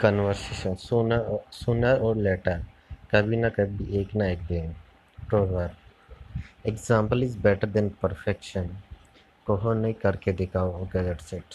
conversation सुना सुना और लेटर कभी ना कभी एक ना एक दिन proverb example is better than perfection कहो नहीं करके दिखाओ गजट सेट